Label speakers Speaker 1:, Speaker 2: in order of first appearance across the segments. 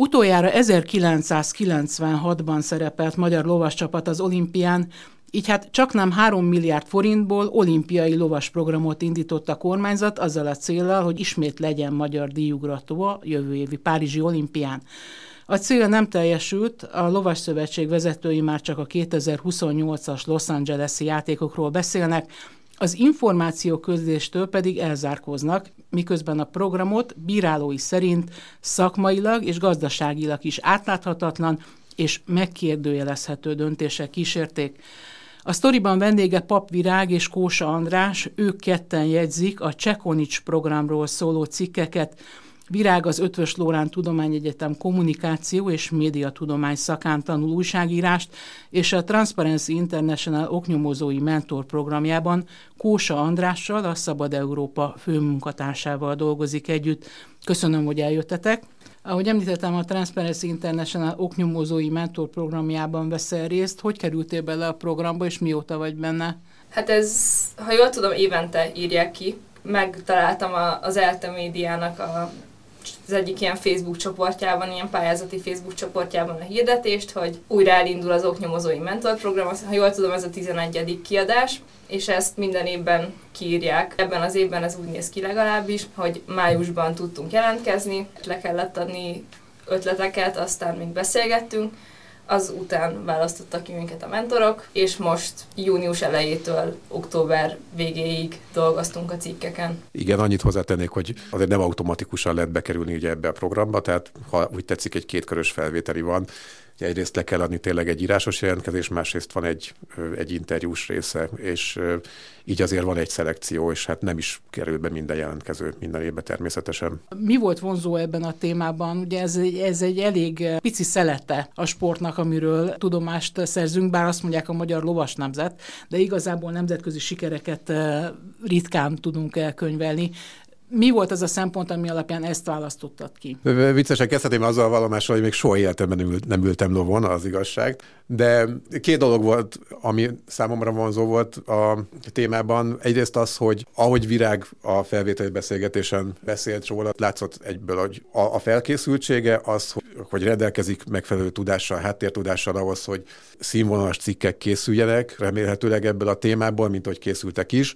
Speaker 1: Utoljára 1996-ban szerepelt magyar lovascsapat az olimpián, így hát csak nem 3 milliárd forintból olimpiai lovas programot indított a kormányzat azzal a célral, hogy ismét legyen magyar díjugrató a jövő évi Párizsi olimpián. A cél nem teljesült, a Lovas Szövetség vezetői már csak a 2028-as Los Angeles-i játékokról beszélnek, az információ közléstől pedig elzárkóznak, miközben a programot bírálói szerint szakmailag és gazdaságilag is átláthatatlan és megkérdőjelezhető döntések kísérték. A sztoriban vendége Pap Virág és Kósa András, ők ketten jegyzik a Csekonics programról szóló cikkeket, Virág az Ötvös Lórán Tudományegyetem kommunikáció és médiatudomány szakán tanul újságírást, és a Transparency International oknyomozói mentor programjában Kósa Andrással, a Szabad Európa főmunkatársával dolgozik együtt. Köszönöm, hogy eljöttetek. Ahogy említettem, a Transparency International oknyomozói mentor programjában veszel részt. Hogy kerültél bele a programba, és mióta vagy benne?
Speaker 2: Hát ez, ha jól tudom, évente írják ki. Megtaláltam a, az ELTE médiának a az egyik ilyen Facebook csoportjában, ilyen pályázati Facebook csoportjában a hirdetést, hogy újra elindul az oknyomozói mentorprogram, ha jól tudom, ez a 11. kiadás, és ezt minden évben kiírják. Ebben az évben ez úgy néz ki legalábbis, hogy májusban tudtunk jelentkezni, le kellett adni ötleteket, aztán még beszélgettünk, azután választottak ki minket a mentorok, és most június elejétől október végéig dolgoztunk a cikkeken.
Speaker 3: Igen, annyit hozzátennék, hogy azért nem automatikusan lehet bekerülni ugye ebbe a programba, tehát ha úgy tetszik, egy kétkörös felvételi van, egyrészt le kell adni tényleg egy írásos jelentkezés, másrészt van egy, egy interjús része, és így azért van egy szelekció, és hát nem is kerül be minden jelentkező minden évben természetesen.
Speaker 1: Mi volt vonzó ebben a témában? Ugye ez egy, ez egy elég pici szelete a sportnak, amiről tudomást szerzünk, bár azt mondják a magyar lovas nemzet, de igazából nemzetközi sikereket ritkán tudunk elkönyvelni. Mi volt az a szempont, ami alapján ezt választottad ki?
Speaker 3: Viccesen kezdhetém azzal a vallomással, hogy még soha életemben nem ültem lovon, az igazság. De két dolog volt, ami számomra vonzó volt a témában. Egyrészt az, hogy ahogy Virág a felvételi beszélgetésen beszélt róla, látszott egyből, hogy a, a felkészültsége az, hogy, hogy rendelkezik megfelelő tudással, háttértudással ahhoz, hogy színvonalas cikkek készüljenek, remélhetőleg ebből a témából, mint hogy készültek is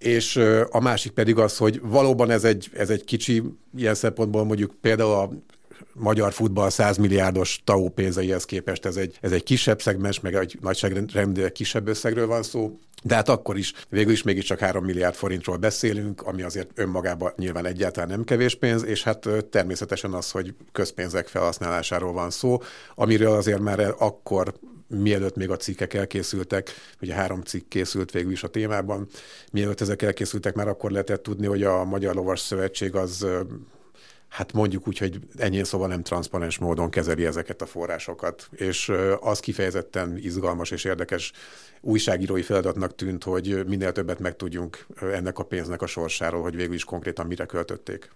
Speaker 3: és a másik pedig az, hogy valóban ez egy, ez egy kicsi, ilyen szempontból mondjuk például a magyar futball 100 milliárdos TAO pénzeihez képest ez egy, ez egy kisebb szegmens, meg egy nagyságrendileg kisebb összegről van szó, de hát akkor is, végül is mégiscsak 3 milliárd forintról beszélünk, ami azért önmagában nyilván egyáltalán nem kevés pénz, és hát természetesen az, hogy közpénzek felhasználásáról van szó, amiről azért már akkor mielőtt még a cikkek elkészültek, ugye három cikk készült végül is a témában, mielőtt ezek elkészültek, már akkor lehetett tudni, hogy a Magyar Lovas Szövetség az hát mondjuk úgy, hogy ennyi szóval nem transzparens módon kezeli ezeket a forrásokat. És az kifejezetten izgalmas és érdekes újságírói feladatnak tűnt, hogy minél többet megtudjunk ennek a pénznek a sorsáról, hogy végül is konkrétan mire költötték.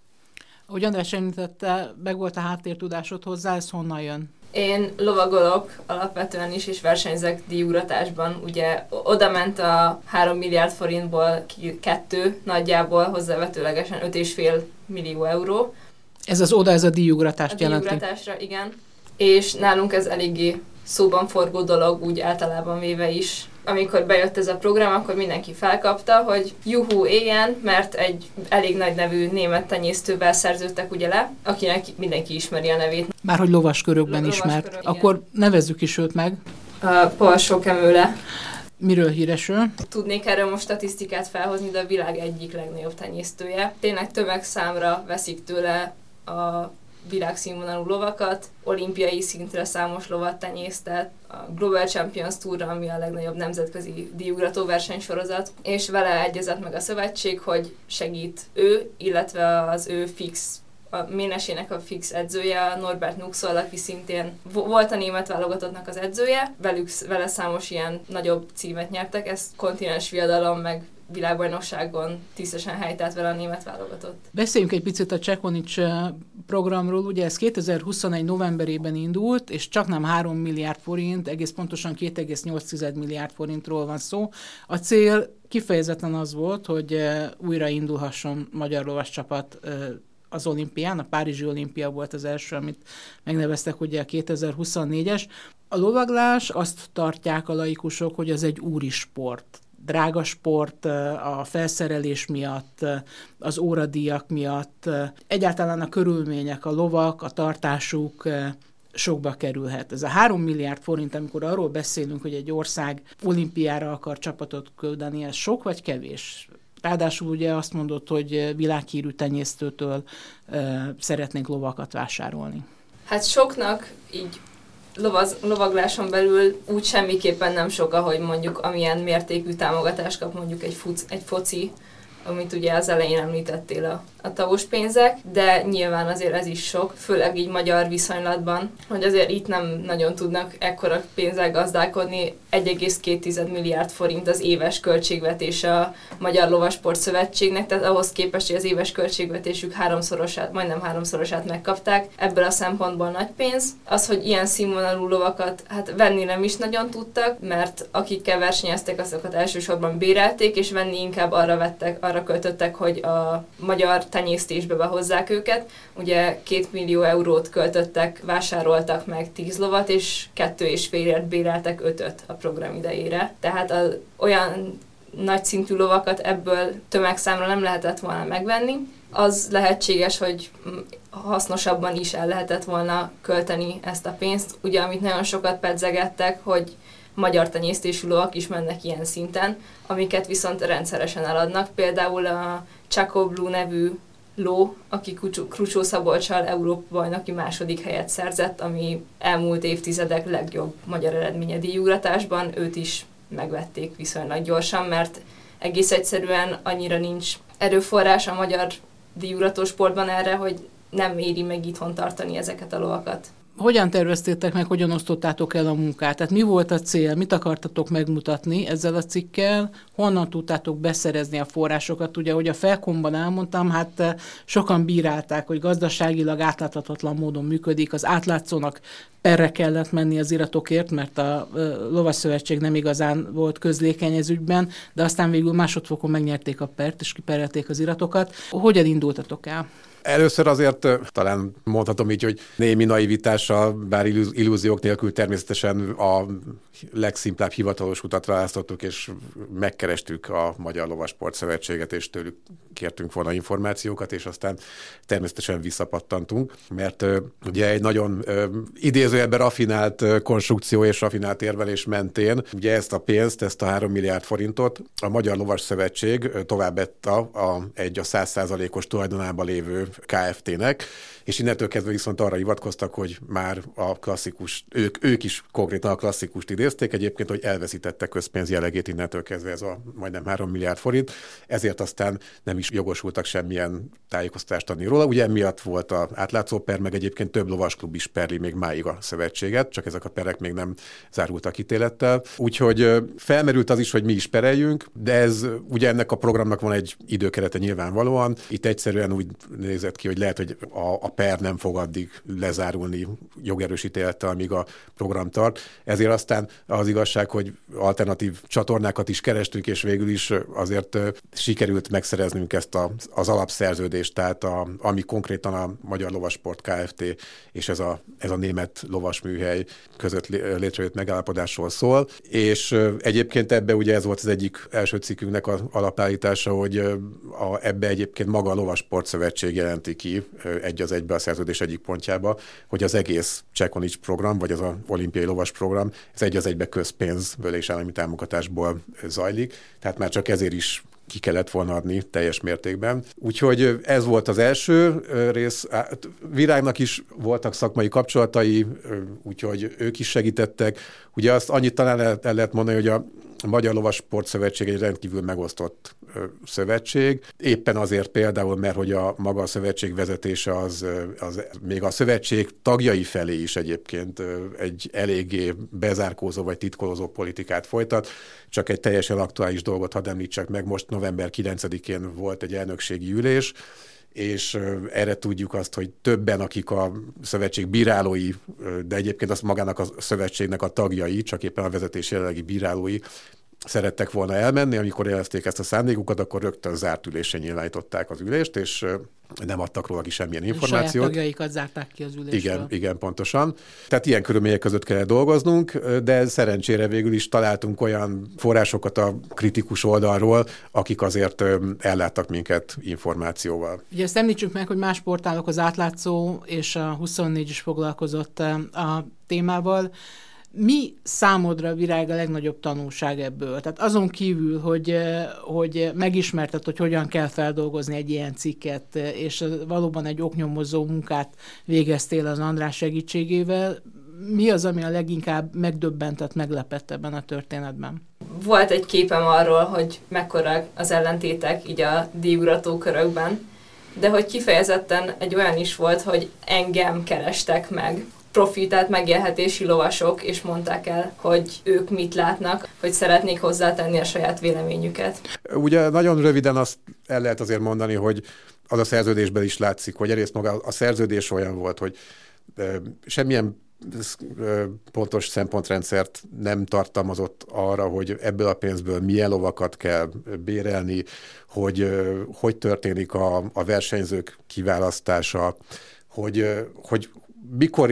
Speaker 1: Ahogy András említette, meg volt a háttértudásod hozzá, ez honnan jön?
Speaker 2: Én lovagolok alapvetően is, és versenyzek díjugratásban. Ugye oda ment a 3 milliárd forintból kettő, nagyjából hozzávetőlegesen 5,5 millió euró.
Speaker 1: Ez az oda, ez a díjugratást
Speaker 2: a jelenti? díjugratásra, igen. És nálunk ez eléggé szóban forgó dolog, úgy általában véve is amikor bejött ez a program, akkor mindenki felkapta, hogy juhú éljen, mert egy elég nagy nevű német tenyésztővel szerződtek ugye le, akinek mindenki ismeri a nevét.
Speaker 1: Már hogy lovas körökben lovas ismert. Körök, akkor nevezzük is őt meg.
Speaker 2: Uh, Paul Sokemőle.
Speaker 1: Miről híres ő?
Speaker 2: Tudnék erről most statisztikát felhozni, de a világ egyik legnagyobb tenyésztője. Tényleg tömegszámra veszik tőle a világszínvonalú lovakat, olimpiai szintre számos lovat tenyésztett, a Global Champions tour ami a legnagyobb nemzetközi díjugrató versenysorozat, és vele egyezett meg a szövetség, hogy segít ő, illetve az ő fix a Ménesének a fix edzője, Norbert Nuxol, aki szintén volt a német válogatottnak az edzője, velük, vele számos ilyen nagyobb címet nyertek, ez kontinens viadalom, meg világbajnokságon tisztesen helytált vele a német válogatott.
Speaker 1: Beszéljünk egy picit a Csekonics programról. Ugye ez 2021 novemberében indult, és csak nem 3 milliárd forint, egész pontosan 2,8 milliárd forintról van szó. A cél kifejezetten az volt, hogy újra indulhasson magyar lovas csapat az olimpián, a Párizsi olimpia volt az első, amit megneveztek ugye a 2024-es. A lovaglás azt tartják a laikusok, hogy az egy úri sport drága sport a felszerelés miatt, az óradíjak miatt, egyáltalán a körülmények, a lovak, a tartásuk sokba kerülhet. Ez a három milliárd forint, amikor arról beszélünk, hogy egy ország olimpiára akar csapatot küldeni, ez sok vagy kevés? Ráadásul ugye azt mondott, hogy világhírű tenyésztőtől szeretnénk lovakat vásárolni.
Speaker 2: Hát soknak így lovaz, lovagláson belül úgy semmiképpen nem sok, ahogy mondjuk amilyen mértékű támogatást kap mondjuk egy, fuc, egy foci, amit ugye az elején említettél a, a tavos pénzek, de nyilván azért ez is sok, főleg így magyar viszonylatban, hogy azért itt nem nagyon tudnak ekkora pénzzel gazdálkodni. 1,2 milliárd forint az éves költségvetése a Magyar Lovasport Szövetségnek, tehát ahhoz képest, hogy az éves költségvetésük háromszorosát, majdnem háromszorosát megkapták, ebből a szempontból nagy pénz. Az, hogy ilyen színvonalú lovakat hát venni nem is nagyon tudtak, mert akikkel versenyeztek, azokat elsősorban bérelték, és venni inkább arra vettek, költöttek, hogy a magyar tenyésztésbe behozzák őket. Ugye két millió eurót költöttek, vásároltak meg tíz lovat, és kettő és félért béreltek ötöt a program idejére. Tehát a, olyan nagy szintű lovakat ebből tömegszámra nem lehetett volna megvenni. Az lehetséges, hogy hasznosabban is el lehetett volna költeni ezt a pénzt. Ugye, amit nagyon sokat pedzegettek, hogy magyar tenyésztésű lovak is mennek ilyen szinten, amiket viszont rendszeresen eladnak. Például a Chaco Blue nevű ló, aki Krucsó Szabolcsal Európa bajnoki második helyet szerzett, ami elmúlt évtizedek legjobb magyar eredménye díjugratásban, őt is megvették viszonylag gyorsan, mert egész egyszerűen annyira nincs erőforrás a magyar díjugrató sportban erre, hogy nem éri meg itthon tartani ezeket a lovakat
Speaker 1: hogyan terveztétek meg, hogyan osztottátok el a munkát? Tehát mi volt a cél, mit akartatok megmutatni ezzel a cikkel, honnan tudtátok beszerezni a forrásokat? Ugye, hogy a felkomban elmondtam, hát eh, sokan bírálták, hogy gazdaságilag átláthatatlan módon működik, az átlátszónak perre kellett menni az iratokért, mert a eh, Lovasszövetség nem igazán volt közlékeny ez ügyben, de aztán végül másodfokon megnyerték a pert, és kiperelték az iratokat. Hogyan indultatok el?
Speaker 3: Először azért talán mondhatom így, hogy némi naivitással, bár illúziók nélkül természetesen a legszimplább hivatalos utat választottuk, és megkerestük a Magyar Lovasport Szövetséget, és tőlük kértünk volna információkat, és aztán természetesen visszapattantunk, mert ugye egy nagyon idézőjelben rafinált konstrukció és rafinált érvelés mentén, ugye ezt a pénzt, ezt a 3 milliárd forintot a Magyar Lovas Szövetség továbbetta a, egy a 100%-os tulajdonába lévő KFT-nek, és innentől kezdve viszont arra hivatkoztak, hogy már a klasszikus, ők, ők is konkrétan a klasszikust idézték egyébként, hogy elveszítette közpénz jellegét innentől kezdve ez a majdnem 3 milliárd forint, ezért aztán nem is jogosultak semmilyen tájékoztatást adni róla. Ugye emiatt volt a átlátszó per, meg egyébként több lovasklub is perli még máig a szövetséget, csak ezek a perek még nem zárultak ítélettel. Úgyhogy felmerült az is, hogy mi is pereljünk, de ez ugye ennek a programnak van egy időkerete nyilvánvalóan. Itt egyszerűen úgy nézett ki, hogy lehet, hogy a, a per nem fog addig lezárulni jogerős ítélettel, amíg a program tart. Ezért aztán az igazság, hogy alternatív csatornákat is kerestünk, és végül is azért sikerült megszereznünk ezt a, az alapszerződést, tehát a, ami konkrétan a Magyar Lovasport Kft. és ez a, ez a német lovasműhely között létrejött megállapodásról szól, és egyébként ebbe ugye ez volt az egyik első cikkünknek az alapállítása, hogy a, ebbe egyébként maga a Lovasport Szövetség jelenti ki egy az egybe a szerződés egyik pontjába, hogy az egész Csekonics program, vagy az a olimpiai lovas program, ez egy az egybe közpénzből és állami támogatásból zajlik, tehát már csak ezért is ki kellett volna adni teljes mértékben. Úgyhogy ez volt az első rész. Virágnak is voltak szakmai kapcsolatai, úgyhogy ők is segítettek. Ugye azt annyit talán el, el lehet mondani, hogy a Magyar Lovas Sportszövetség egy rendkívül megosztott szövetség. Éppen azért például, mert hogy a maga a szövetség vezetése az, az még a szövetség tagjai felé is egyébként egy eléggé bezárkózó vagy titkolózó politikát folytat. Csak egy teljesen aktuális dolgot hadd említsek meg, most november 9-én volt egy elnökségi ülés, és erre tudjuk azt, hogy többen, akik a szövetség bírálói, de egyébként azt magának a szövetségnek a tagjai, csak éppen a vezetés jelenlegi bírálói, szerettek volna elmenni, amikor jelezték ezt a szándékukat, akkor rögtön zárt ülésen nyilvánították az ülést, és nem adtak róla ki semmilyen információt. Saját
Speaker 1: tagjaikat zárták ki az ülésről.
Speaker 3: Igen, igen, pontosan. Tehát ilyen körülmények között kell dolgoznunk, de szerencsére végül is találtunk olyan forrásokat a kritikus oldalról, akik azért elláttak minket információval.
Speaker 1: Ugye ezt említsük meg, hogy más portálok az átlátszó és a 24 is foglalkozott a témával. Mi számodra virág a legnagyobb tanulság ebből? Tehát azon kívül, hogy, eh, hogy megismerted, hogy hogyan kell feldolgozni egy ilyen cikket, eh, és valóban egy oknyomozó munkát végeztél az András segítségével, mi az, ami a leginkább megdöbbentett, meglepett ebben a történetben?
Speaker 2: Volt egy képem arról, hogy mekkora az ellentétek így a díjugrató körökben, de hogy kifejezetten egy olyan is volt, hogy engem kerestek meg profi, tehát megélhetési lovasok, és mondták el, hogy ők mit látnak, hogy szeretnék hozzátenni a saját véleményüket.
Speaker 3: Ugye nagyon röviden azt el lehet azért mondani, hogy az a szerződésben is látszik, hogy egyrészt maga a szerződés olyan volt, hogy semmilyen pontos szempontrendszert nem tartalmazott arra, hogy ebből a pénzből milyen lovakat kell bérelni, hogy hogy történik a, a versenyzők kiválasztása, hogy, hogy mikor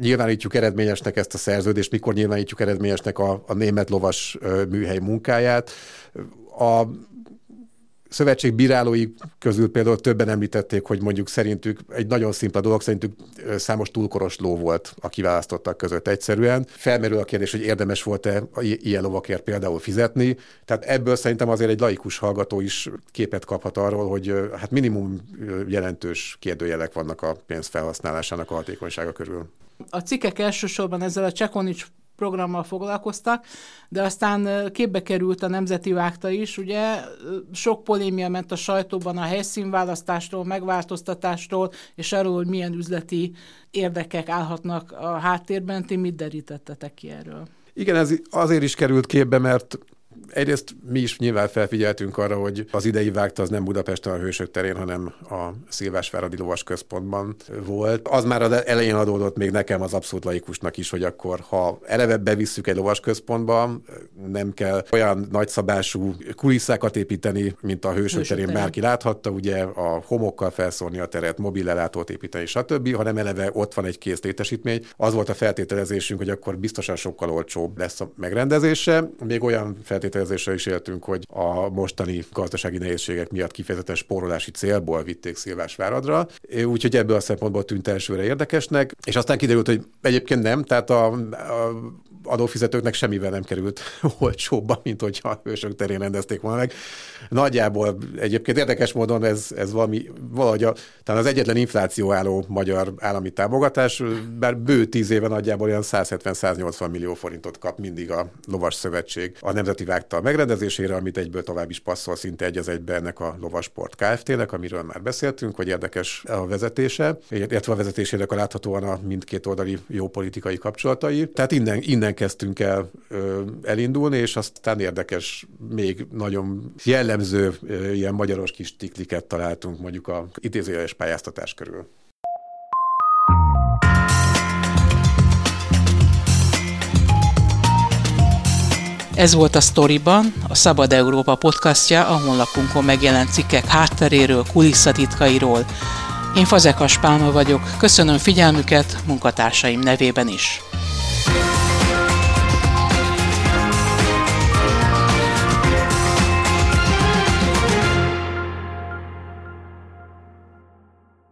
Speaker 3: nyilvánítjuk eredményesnek ezt a szerződést, mikor nyilvánítjuk eredményesnek a, a német lovas műhely munkáját. A szövetség bírálói közül például többen említették, hogy mondjuk szerintük egy nagyon szimpla dolog, szerintük számos túlkoros ló volt a kiválasztottak között egyszerűen. Felmerül a kérdés, hogy érdemes volt-e ilyen lovakért például fizetni. Tehát ebből szerintem azért egy laikus hallgató is képet kaphat arról, hogy hát minimum jelentős kérdőjelek vannak a pénz felhasználásának a hatékonysága körül.
Speaker 1: A cikkek elsősorban ezzel a Csekonics programmal foglalkoztak, de aztán képbe került a Nemzeti Vágta is, ugye sok polémia ment a sajtóban a helyszínválasztásról, megváltoztatásról, és arról, hogy milyen üzleti érdekek állhatnak a háttérben. Ti mit derítettetek ki erről?
Speaker 3: Igen, ez azért is került képbe, mert egyrészt mi is nyilván felfigyeltünk arra, hogy az idei vágta az nem Budapesten a Hősök terén, hanem a Szilvásváradi Lovas Központban volt. Az már az elején adódott még nekem az abszolút laikusnak is, hogy akkor, ha eleve bevisszük egy lovas központba, nem kell olyan nagyszabású kulisszákat építeni, mint a Hősök, Hősök terén bárki láthatta, ugye a homokkal felszórni a teret, mobil ellátót építeni, stb., hanem eleve ott van egy kész létesítmény. Az volt a feltételezésünk, hogy akkor biztosan sokkal olcsóbb lesz a megrendezése. Még olyan feltételezésünk feltételezésre is éltünk, hogy a mostani gazdasági nehézségek miatt kifejezetten spórolási célból vitték Szilvásváradra, úgyhogy ebből a szempontból tűnt elsőre érdekesnek, és aztán kiderült, hogy egyébként nem, tehát a, a adófizetőknek semmivel nem került olcsóbba, mint hogyha a hősök terén rendezték volna meg. Nagyjából egyébként érdekes módon ez, ez valami, valahogy a, talán az egyetlen infláció álló magyar állami támogatás, bár bő tíz éve nagyjából olyan 170-180 millió forintot kap mindig a Lovas Szövetség a Nemzeti Vágta megrendezésére, amit egyből tovább is passzol szinte egy az egybe ennek a Lovasport Kft-nek, amiről már beszéltünk, hogy érdekes a vezetése, illetve a vezetésének a láthatóan a mindkét oldali jó politikai kapcsolatai. Tehát innen, innen kezdtünk el ö, elindulni, és aztán érdekes, még nagyon jellemző ö, ilyen magyaros kis tikliket találtunk mondjuk a idézőjeles pályáztatás körül.
Speaker 1: Ez volt a Storyban, a Szabad Európa podcastja, a honlapunkon megjelent cikkek hátteréről, kulisszatitkairól. Én Fazekas Pálma vagyok, köszönöm figyelmüket munkatársaim nevében is.